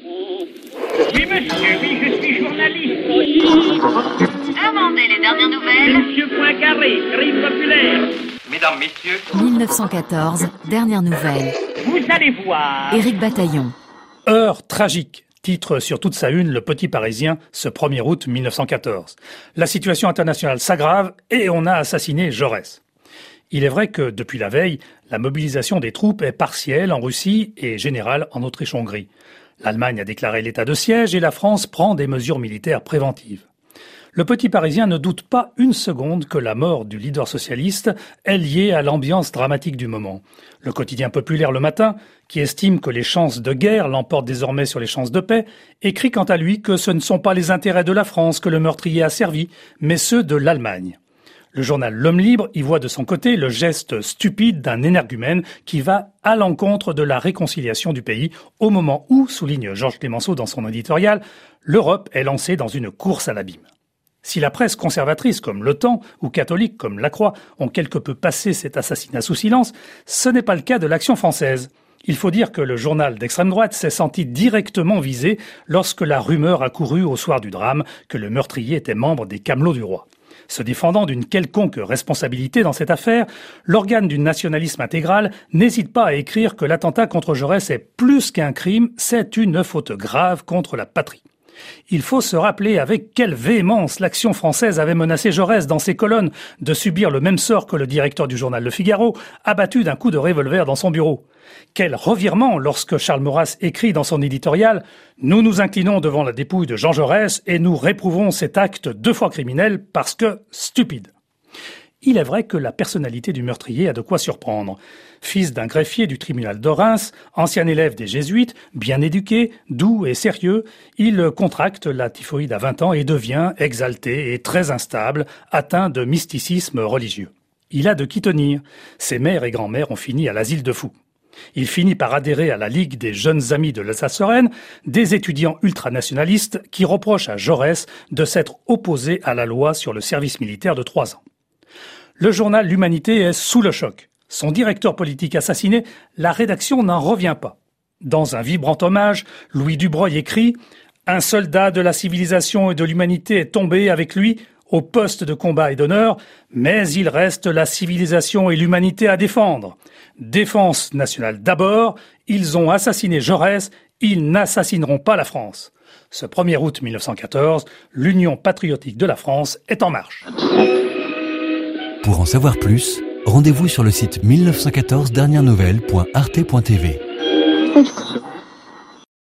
Oui, monsieur, oui, je suis journaliste. Demandez les dernières nouvelles. Monsieur Poincaré, crime populaire. Mesdames, Messieurs, 1914, dernière nouvelle. Vous allez voir. Éric Bataillon. Heure tragique. Titre sur toute sa une Le Petit Parisien ce 1er août 1914. La situation internationale s'aggrave et on a assassiné Jaurès. Il est vrai que depuis la veille, la mobilisation des troupes est partielle en Russie et générale en Autriche-Hongrie. L'Allemagne a déclaré l'état de siège et la France prend des mesures militaires préventives. Le petit Parisien ne doute pas une seconde que la mort du leader socialiste est liée à l'ambiance dramatique du moment. Le quotidien populaire Le Matin, qui estime que les chances de guerre l'emportent désormais sur les chances de paix, écrit quant à lui que ce ne sont pas les intérêts de la France que le meurtrier a servi, mais ceux de l'Allemagne. Le journal L'Homme Libre y voit de son côté le geste stupide d'un énergumène qui va à l'encontre de la réconciliation du pays au moment où, souligne Georges Clémenceau dans son éditorial, l'Europe est lancée dans une course à l'abîme. Si la presse conservatrice comme Temps ou catholique comme La Croix ont quelque peu passé cet assassinat sous silence, ce n'est pas le cas de l'Action française. Il faut dire que le journal d'extrême droite s'est senti directement visé lorsque la rumeur a couru au soir du drame que le meurtrier était membre des Camelots du roi. Se défendant d'une quelconque responsabilité dans cette affaire, l'organe du nationalisme intégral n'hésite pas à écrire que l'attentat contre Jaurès est plus qu'un crime, c'est une faute grave contre la patrie. Il faut se rappeler avec quelle véhémence l'action française avait menacé Jaurès dans ses colonnes de subir le même sort que le directeur du journal Le Figaro, abattu d'un coup de revolver dans son bureau. Quel revirement lorsque Charles Maurras écrit dans son éditorial Nous nous inclinons devant la dépouille de Jean Jaurès et nous réprouvons cet acte deux fois criminel parce que stupide. Il est vrai que la personnalité du meurtrier a de quoi surprendre. Fils d'un greffier du tribunal de Reims, ancien élève des jésuites, bien éduqué, doux et sérieux, il contracte la typhoïde à 20 ans et devient exalté et très instable, atteint de mysticisme religieux. Il a de qui tenir. Ses mères et grand-mères ont fini à l'asile de fous. Il finit par adhérer à la Ligue des jeunes amis de l'Alsace-Lorraine, des étudiants ultranationalistes qui reprochent à Jaurès de s'être opposé à la loi sur le service militaire de trois ans. Le journal L'Humanité est sous le choc. Son directeur politique assassiné, la rédaction n'en revient pas. Dans un vibrant hommage, Louis Dubreuil écrit Un soldat de la civilisation et de l'humanité est tombé avec lui au poste de combat et d'honneur, mais il reste la civilisation et l'humanité à défendre. Défense nationale d'abord, ils ont assassiné Jaurès, ils n'assassineront pas la France. Ce 1er août 1914, l'Union patriotique de la France est en marche. Pour en savoir plus, rendez-vous sur le site 1914 dernières nouvelles.arte.tv.